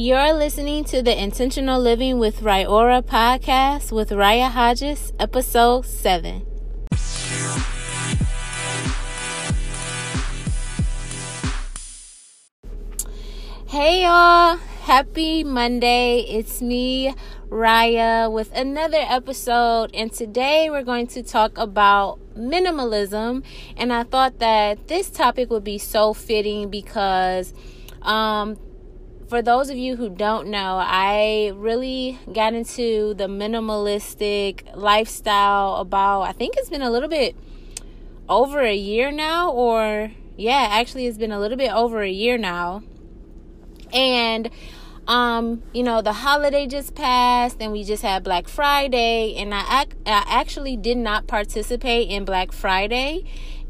You're listening to the Intentional Living with Raya podcast with Raya Hodges, episode 7. Hey y'all, happy Monday. It's me, Raya, with another episode. And today we're going to talk about minimalism. And I thought that this topic would be so fitting because um, for those of you who don't know, I really got into the minimalistic lifestyle about, I think it's been a little bit over a year now, or yeah, actually, it's been a little bit over a year now. And, um, you know, the holiday just passed, and we just had Black Friday, and I, ac- I actually did not participate in Black Friday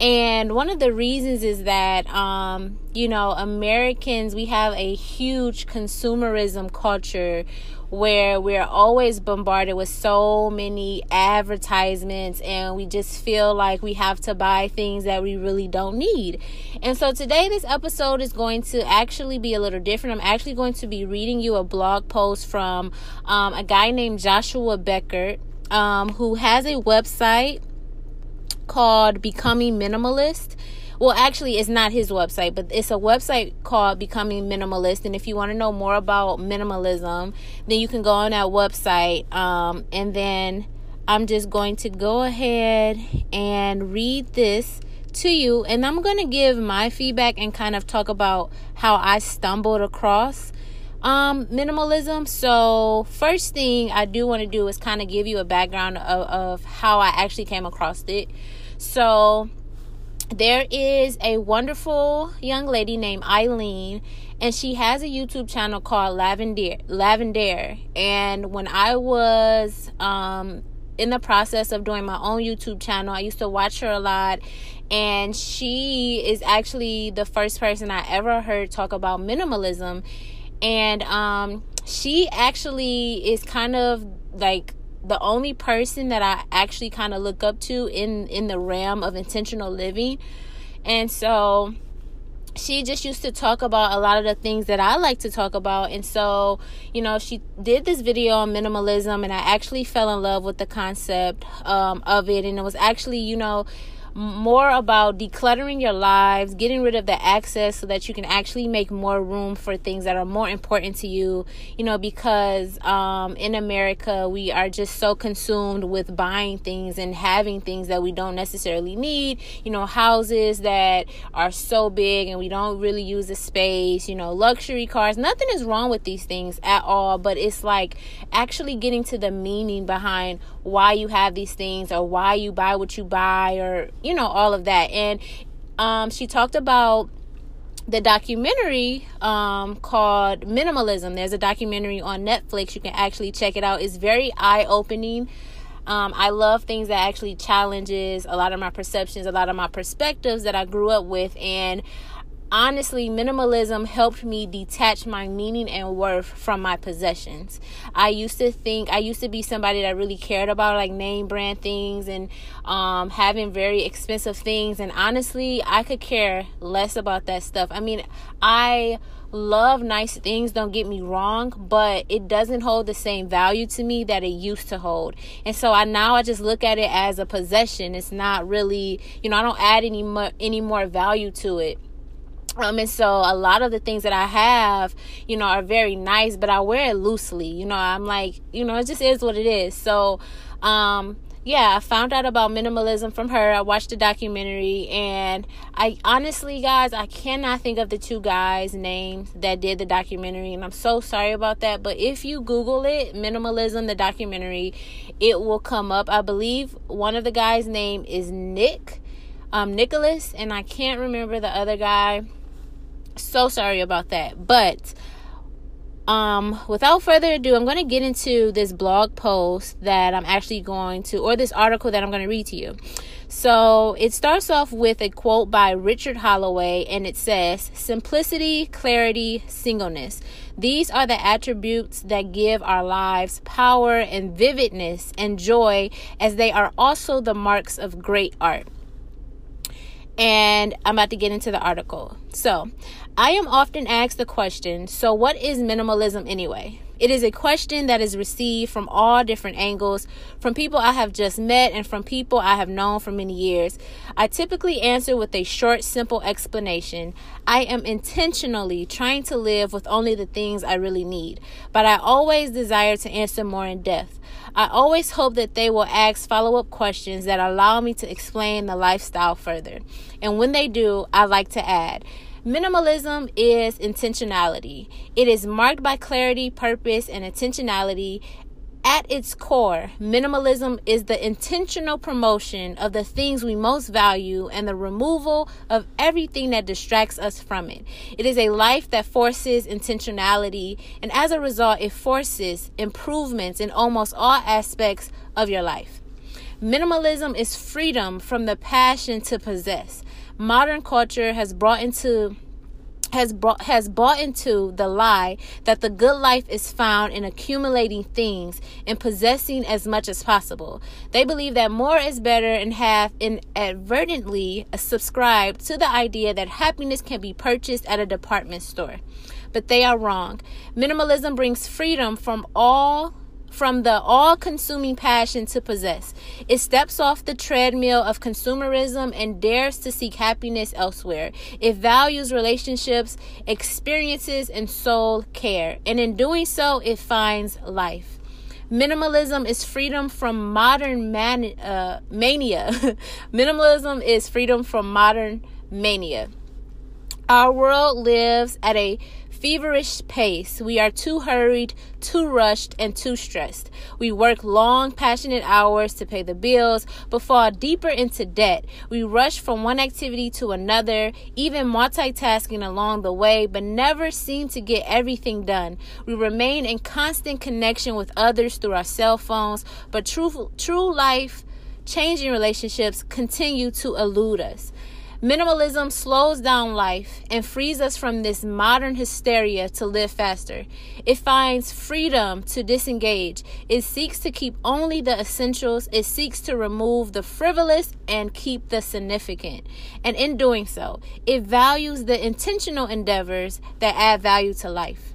and one of the reasons is that, um, you know, Americans, we have a huge consumerism culture where we're always bombarded with so many advertisements and we just feel like we have to buy things that we really don't need. And so today, this episode is going to actually be a little different. I'm actually going to be reading you a blog post from um, a guy named Joshua Becker, um, who has a website called Becoming Minimalist. Well, actually, it's not his website, but it's a website called Becoming Minimalist. And if you want to know more about minimalism, then you can go on that website. Um, and then I'm just going to go ahead and read this to you. And I'm going to give my feedback and kind of talk about how I stumbled across um, minimalism. So, first thing I do want to do is kind of give you a background of, of how I actually came across it. So, there is a wonderful young lady named Aileen, and she has a YouTube channel called Lavendaire. Lavendaire, and when I was um, in the process of doing my own YouTube channel, I used to watch her a lot, and she is actually the first person I ever heard talk about minimalism and um, she actually is kind of like the only person that I actually kind of look up to in in the realm of intentional living. And so she just used to talk about a lot of the things that I like to talk about. And so, you know, she did this video on minimalism, and I actually fell in love with the concept um, of it. And it was actually, you know, more about decluttering your lives, getting rid of the access so that you can actually make more room for things that are more important to you. You know, because um, in America, we are just so consumed with buying things and having things that we don't necessarily need. You know, houses that are so big and we don't really use the space, you know, luxury cars. Nothing is wrong with these things at all, but it's like actually getting to the meaning behind why you have these things or why you buy what you buy or you know all of that. And um, she talked about the documentary um, called minimalism. There's a documentary on netflix. You can actually check it out. It's very eye-opening. Um, I love things that actually challenges a lot of my perceptions, a lot of my perspectives that I grew up with, and honestly, minimalism helped me detach my meaning and worth from my possessions. I used to think I used to be somebody that really cared about like name brand things and um, having very expensive things, and honestly, I could care less about that stuff. I mean, I love nice things don't get me wrong but it doesn't hold the same value to me that it used to hold and so i now i just look at it as a possession it's not really you know i don't add any more any more value to it um, and so a lot of the things that I have, you know, are very nice, but I wear it loosely. You know, I'm like, you know, it just is what it is. So, um, yeah, I found out about minimalism from her. I watched the documentary, and I honestly, guys, I cannot think of the two guys' names that did the documentary, and I'm so sorry about that. But if you Google it, minimalism, the documentary, it will come up. I believe one of the guys' name is Nick, um, Nicholas, and I can't remember the other guy so sorry about that. But um without further ado, I'm going to get into this blog post that I'm actually going to or this article that I'm going to read to you. So, it starts off with a quote by Richard Holloway and it says, "Simplicity, clarity, singleness. These are the attributes that give our lives power and vividness and joy as they are also the marks of great art." And I'm about to get into the article. So, I am often asked the question so, what is minimalism anyway? It is a question that is received from all different angles, from people I have just met and from people I have known for many years. I typically answer with a short, simple explanation. I am intentionally trying to live with only the things I really need, but I always desire to answer more in depth. I always hope that they will ask follow up questions that allow me to explain the lifestyle further. And when they do, I like to add, Minimalism is intentionality. It is marked by clarity, purpose, and intentionality. At its core, minimalism is the intentional promotion of the things we most value and the removal of everything that distracts us from it. It is a life that forces intentionality, and as a result, it forces improvements in almost all aspects of your life. Minimalism is freedom from the passion to possess modern culture has brought into has brought has bought into the lie that the good life is found in accumulating things and possessing as much as possible. They believe that more is better and have inadvertently subscribed to the idea that happiness can be purchased at a department store. But they are wrong. Minimalism brings freedom from all from the all consuming passion to possess. It steps off the treadmill of consumerism and dares to seek happiness elsewhere. It values relationships, experiences, and soul care. And in doing so, it finds life. Minimalism is freedom from modern man, uh, mania. Minimalism is freedom from modern mania. Our world lives at a feverish pace. We are too hurried, too rushed, and too stressed. We work long, passionate hours to pay the bills, but fall deeper into debt. We rush from one activity to another, even multitasking along the way, but never seem to get everything done. We remain in constant connection with others through our cell phones, but true, true life changing relationships continue to elude us. Minimalism slows down life and frees us from this modern hysteria to live faster. It finds freedom to disengage. It seeks to keep only the essentials. It seeks to remove the frivolous and keep the significant. And in doing so, it values the intentional endeavors that add value to life.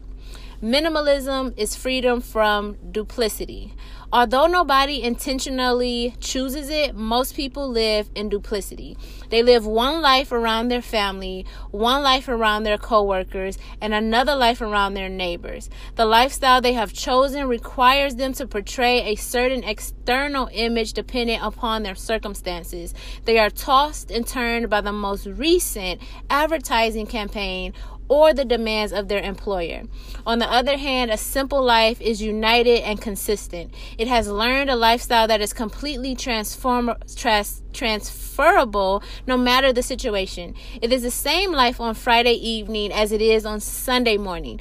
Minimalism is freedom from duplicity. Although nobody intentionally chooses it, most people live in duplicity. They live one life around their family, one life around their coworkers, and another life around their neighbors. The lifestyle they have chosen requires them to portray a certain external image dependent upon their circumstances. They are tossed and turned by the most recent advertising campaign or the demands of their employer. On the other hand, a simple life is united and consistent. It has learned a lifestyle that is completely transform, trans, transferable no matter the situation. It is the same life on Friday evening as it is on Sunday morning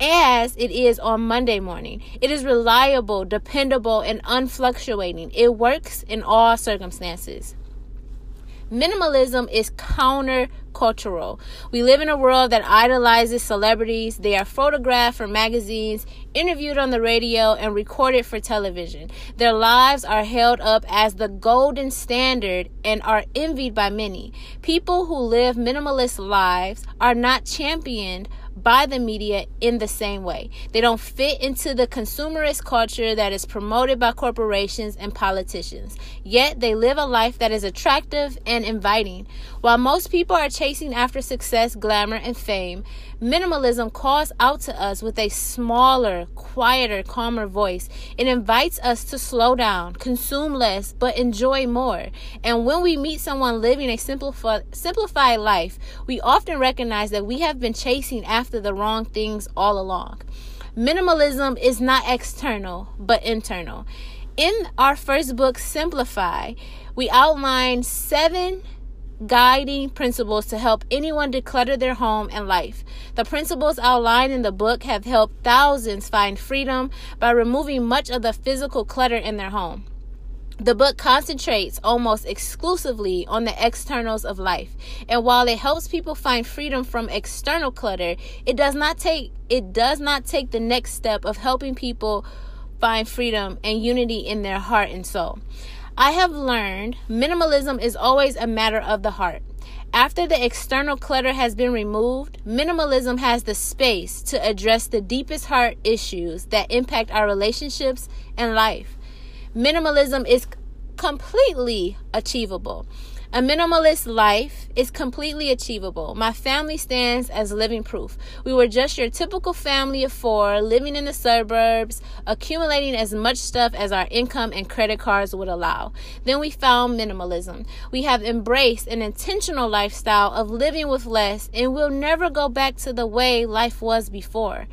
as it is on Monday morning. It is reliable, dependable, and unfluctuating. It works in all circumstances. Minimalism is countercultural. We live in a world that idolizes celebrities. They are photographed for magazines, interviewed on the radio, and recorded for television. Their lives are held up as the golden standard and are envied by many. People who live minimalist lives are not championed by the media in the same way. They don't fit into the consumerist culture that is promoted by corporations and politicians. Yet they live a life that is attractive and inviting. While most people are chasing after success, glamour, and fame, minimalism calls out to us with a smaller, quieter, calmer voice. It invites us to slow down, consume less, but enjoy more. And when we meet someone living a simplified, simplified life, we often recognize that we have been chasing after the wrong things all along. Minimalism is not external, but internal. In our first book, Simplify, we outline seven guiding principles to help anyone declutter their home and life. The principles outlined in the book have helped thousands find freedom by removing much of the physical clutter in their home. The book concentrates almost exclusively on the externals of life. And while it helps people find freedom from external clutter, it does not take it does not take the next step of helping people find freedom and unity in their heart and soul. I have learned minimalism is always a matter of the heart. After the external clutter has been removed, minimalism has the space to address the deepest heart issues that impact our relationships and life. Minimalism is completely achievable. A minimalist life is completely achievable. My family stands as living proof. We were just your typical family of four, living in the suburbs, accumulating as much stuff as our income and credit cards would allow. Then we found minimalism. We have embraced an intentional lifestyle of living with less, and we'll never go back to the way life was before.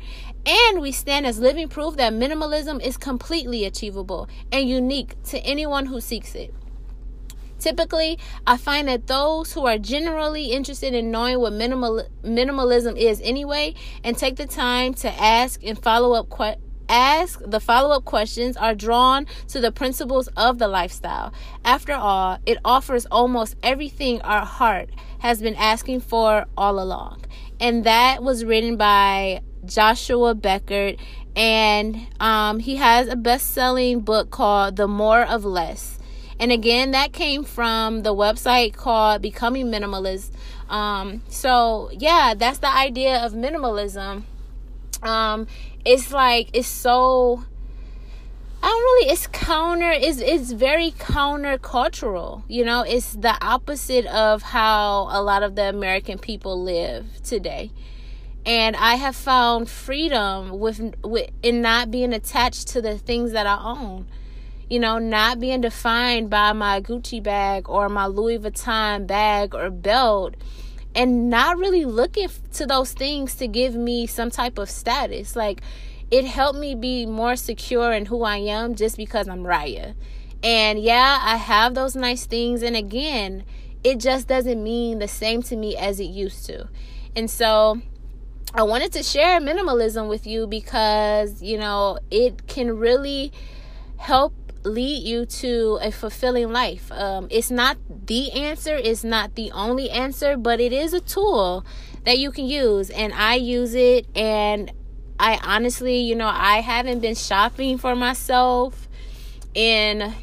And we stand as living proof that minimalism is completely achievable and unique to anyone who seeks it. Typically, I find that those who are generally interested in knowing what minimal, minimalism is anyway and take the time to ask and follow up que- ask the follow-up questions are drawn to the principles of the lifestyle. After all, it offers almost everything our heart has been asking for all along. And that was written by Joshua Becker and um, he has a best-selling book called The More of Less and again, that came from the website called Becoming Minimalist. Um, so yeah, that's the idea of minimalism. Um, it's like it's so I don't really it's counter it's it's very countercultural. You know, it's the opposite of how a lot of the American people live today. And I have found freedom with, with in not being attached to the things that I own you know, not being defined by my Gucci bag or my Louis Vuitton bag or belt and not really looking to those things to give me some type of status. Like it helped me be more secure in who I am just because I'm Raya. And yeah, I have those nice things and again, it just doesn't mean the same to me as it used to. And so I wanted to share minimalism with you because, you know, it can really help lead you to a fulfilling life. Um, it's not the answer, it's not the only answer, but it is a tool that you can use. And I use it, and I honestly, you know, I haven't been shopping for myself in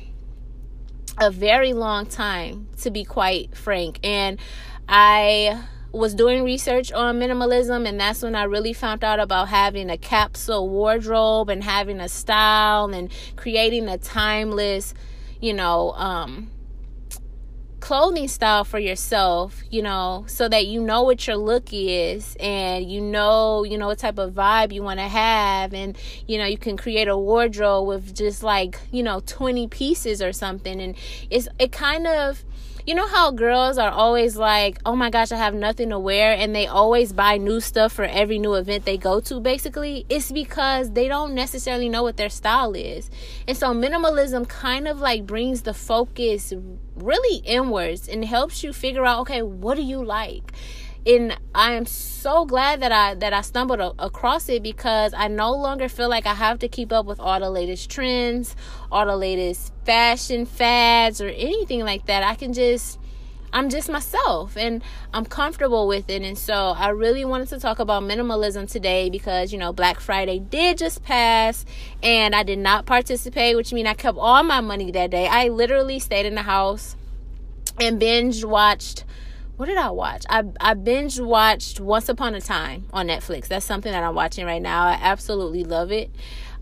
a very long time, to be quite frank. And I was doing research on minimalism and that's when I really found out about having a capsule wardrobe and having a style and creating a timeless, you know, um clothing style for yourself, you know, so that you know what your look is and you know, you know what type of vibe you want to have. And you know, you can create a wardrobe with just like, you know, 20 pieces or something. And it's it kind of you know how girls are always like, oh my gosh, I have nothing to wear, and they always buy new stuff for every new event they go to, basically? It's because they don't necessarily know what their style is. And so, minimalism kind of like brings the focus really inwards and helps you figure out, okay, what do you like? And I am so glad that I that I stumbled a- across it because I no longer feel like I have to keep up with all the latest trends, all the latest fashion fads or anything like that. I can just I'm just myself and I'm comfortable with it. And so I really wanted to talk about minimalism today because, you know, Black Friday did just pass and I did not participate, which means I kept all my money that day. I literally stayed in the house and binge watched what did I watch? I I binge watched Once Upon a Time on Netflix. That's something that I'm watching right now. I absolutely love it.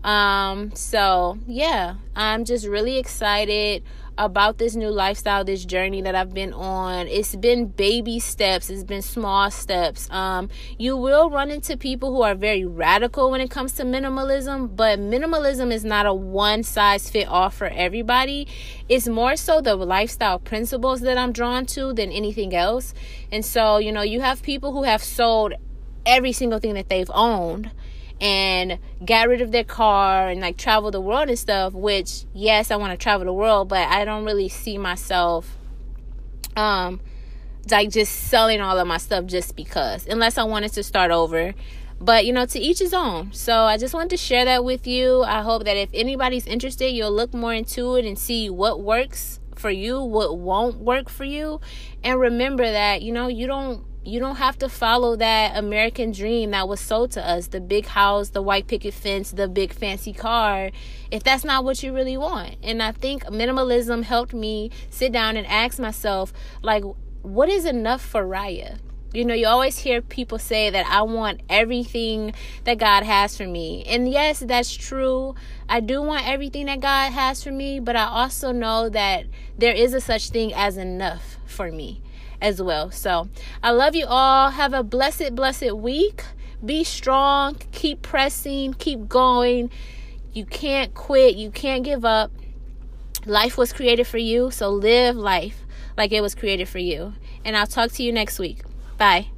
Um, so yeah, I'm just really excited about this new lifestyle, this journey that I've been on. It's been baby steps, it's been small steps. Um, you will run into people who are very radical when it comes to minimalism, but minimalism is not a one size fit all for everybody. It's more so the lifestyle principles that I'm drawn to than anything else. And so, you know, you have people who have sold every single thing that they've owned and got rid of their car and like travel the world and stuff which yes i want to travel the world but i don't really see myself um like just selling all of my stuff just because unless i wanted to start over. But you know to each his own. So i just wanted to share that with you. I hope that if anybody's interested you'll look more into it and see what works for you what won't work for you. And remember that you know you don't you don't have to follow that American dream that was sold to us the big house, the white picket fence, the big fancy car if that's not what you really want. And I think minimalism helped me sit down and ask myself, like, what is enough for Raya? You know, you always hear people say that I want everything that God has for me. And yes, that's true. I do want everything that God has for me, but I also know that there is a such thing as enough for me as well. So, I love you all. Have a blessed blessed week. Be strong, keep pressing, keep going. You can't quit, you can't give up. Life was created for you, so live life like it was created for you. And I'll talk to you next week. Bye.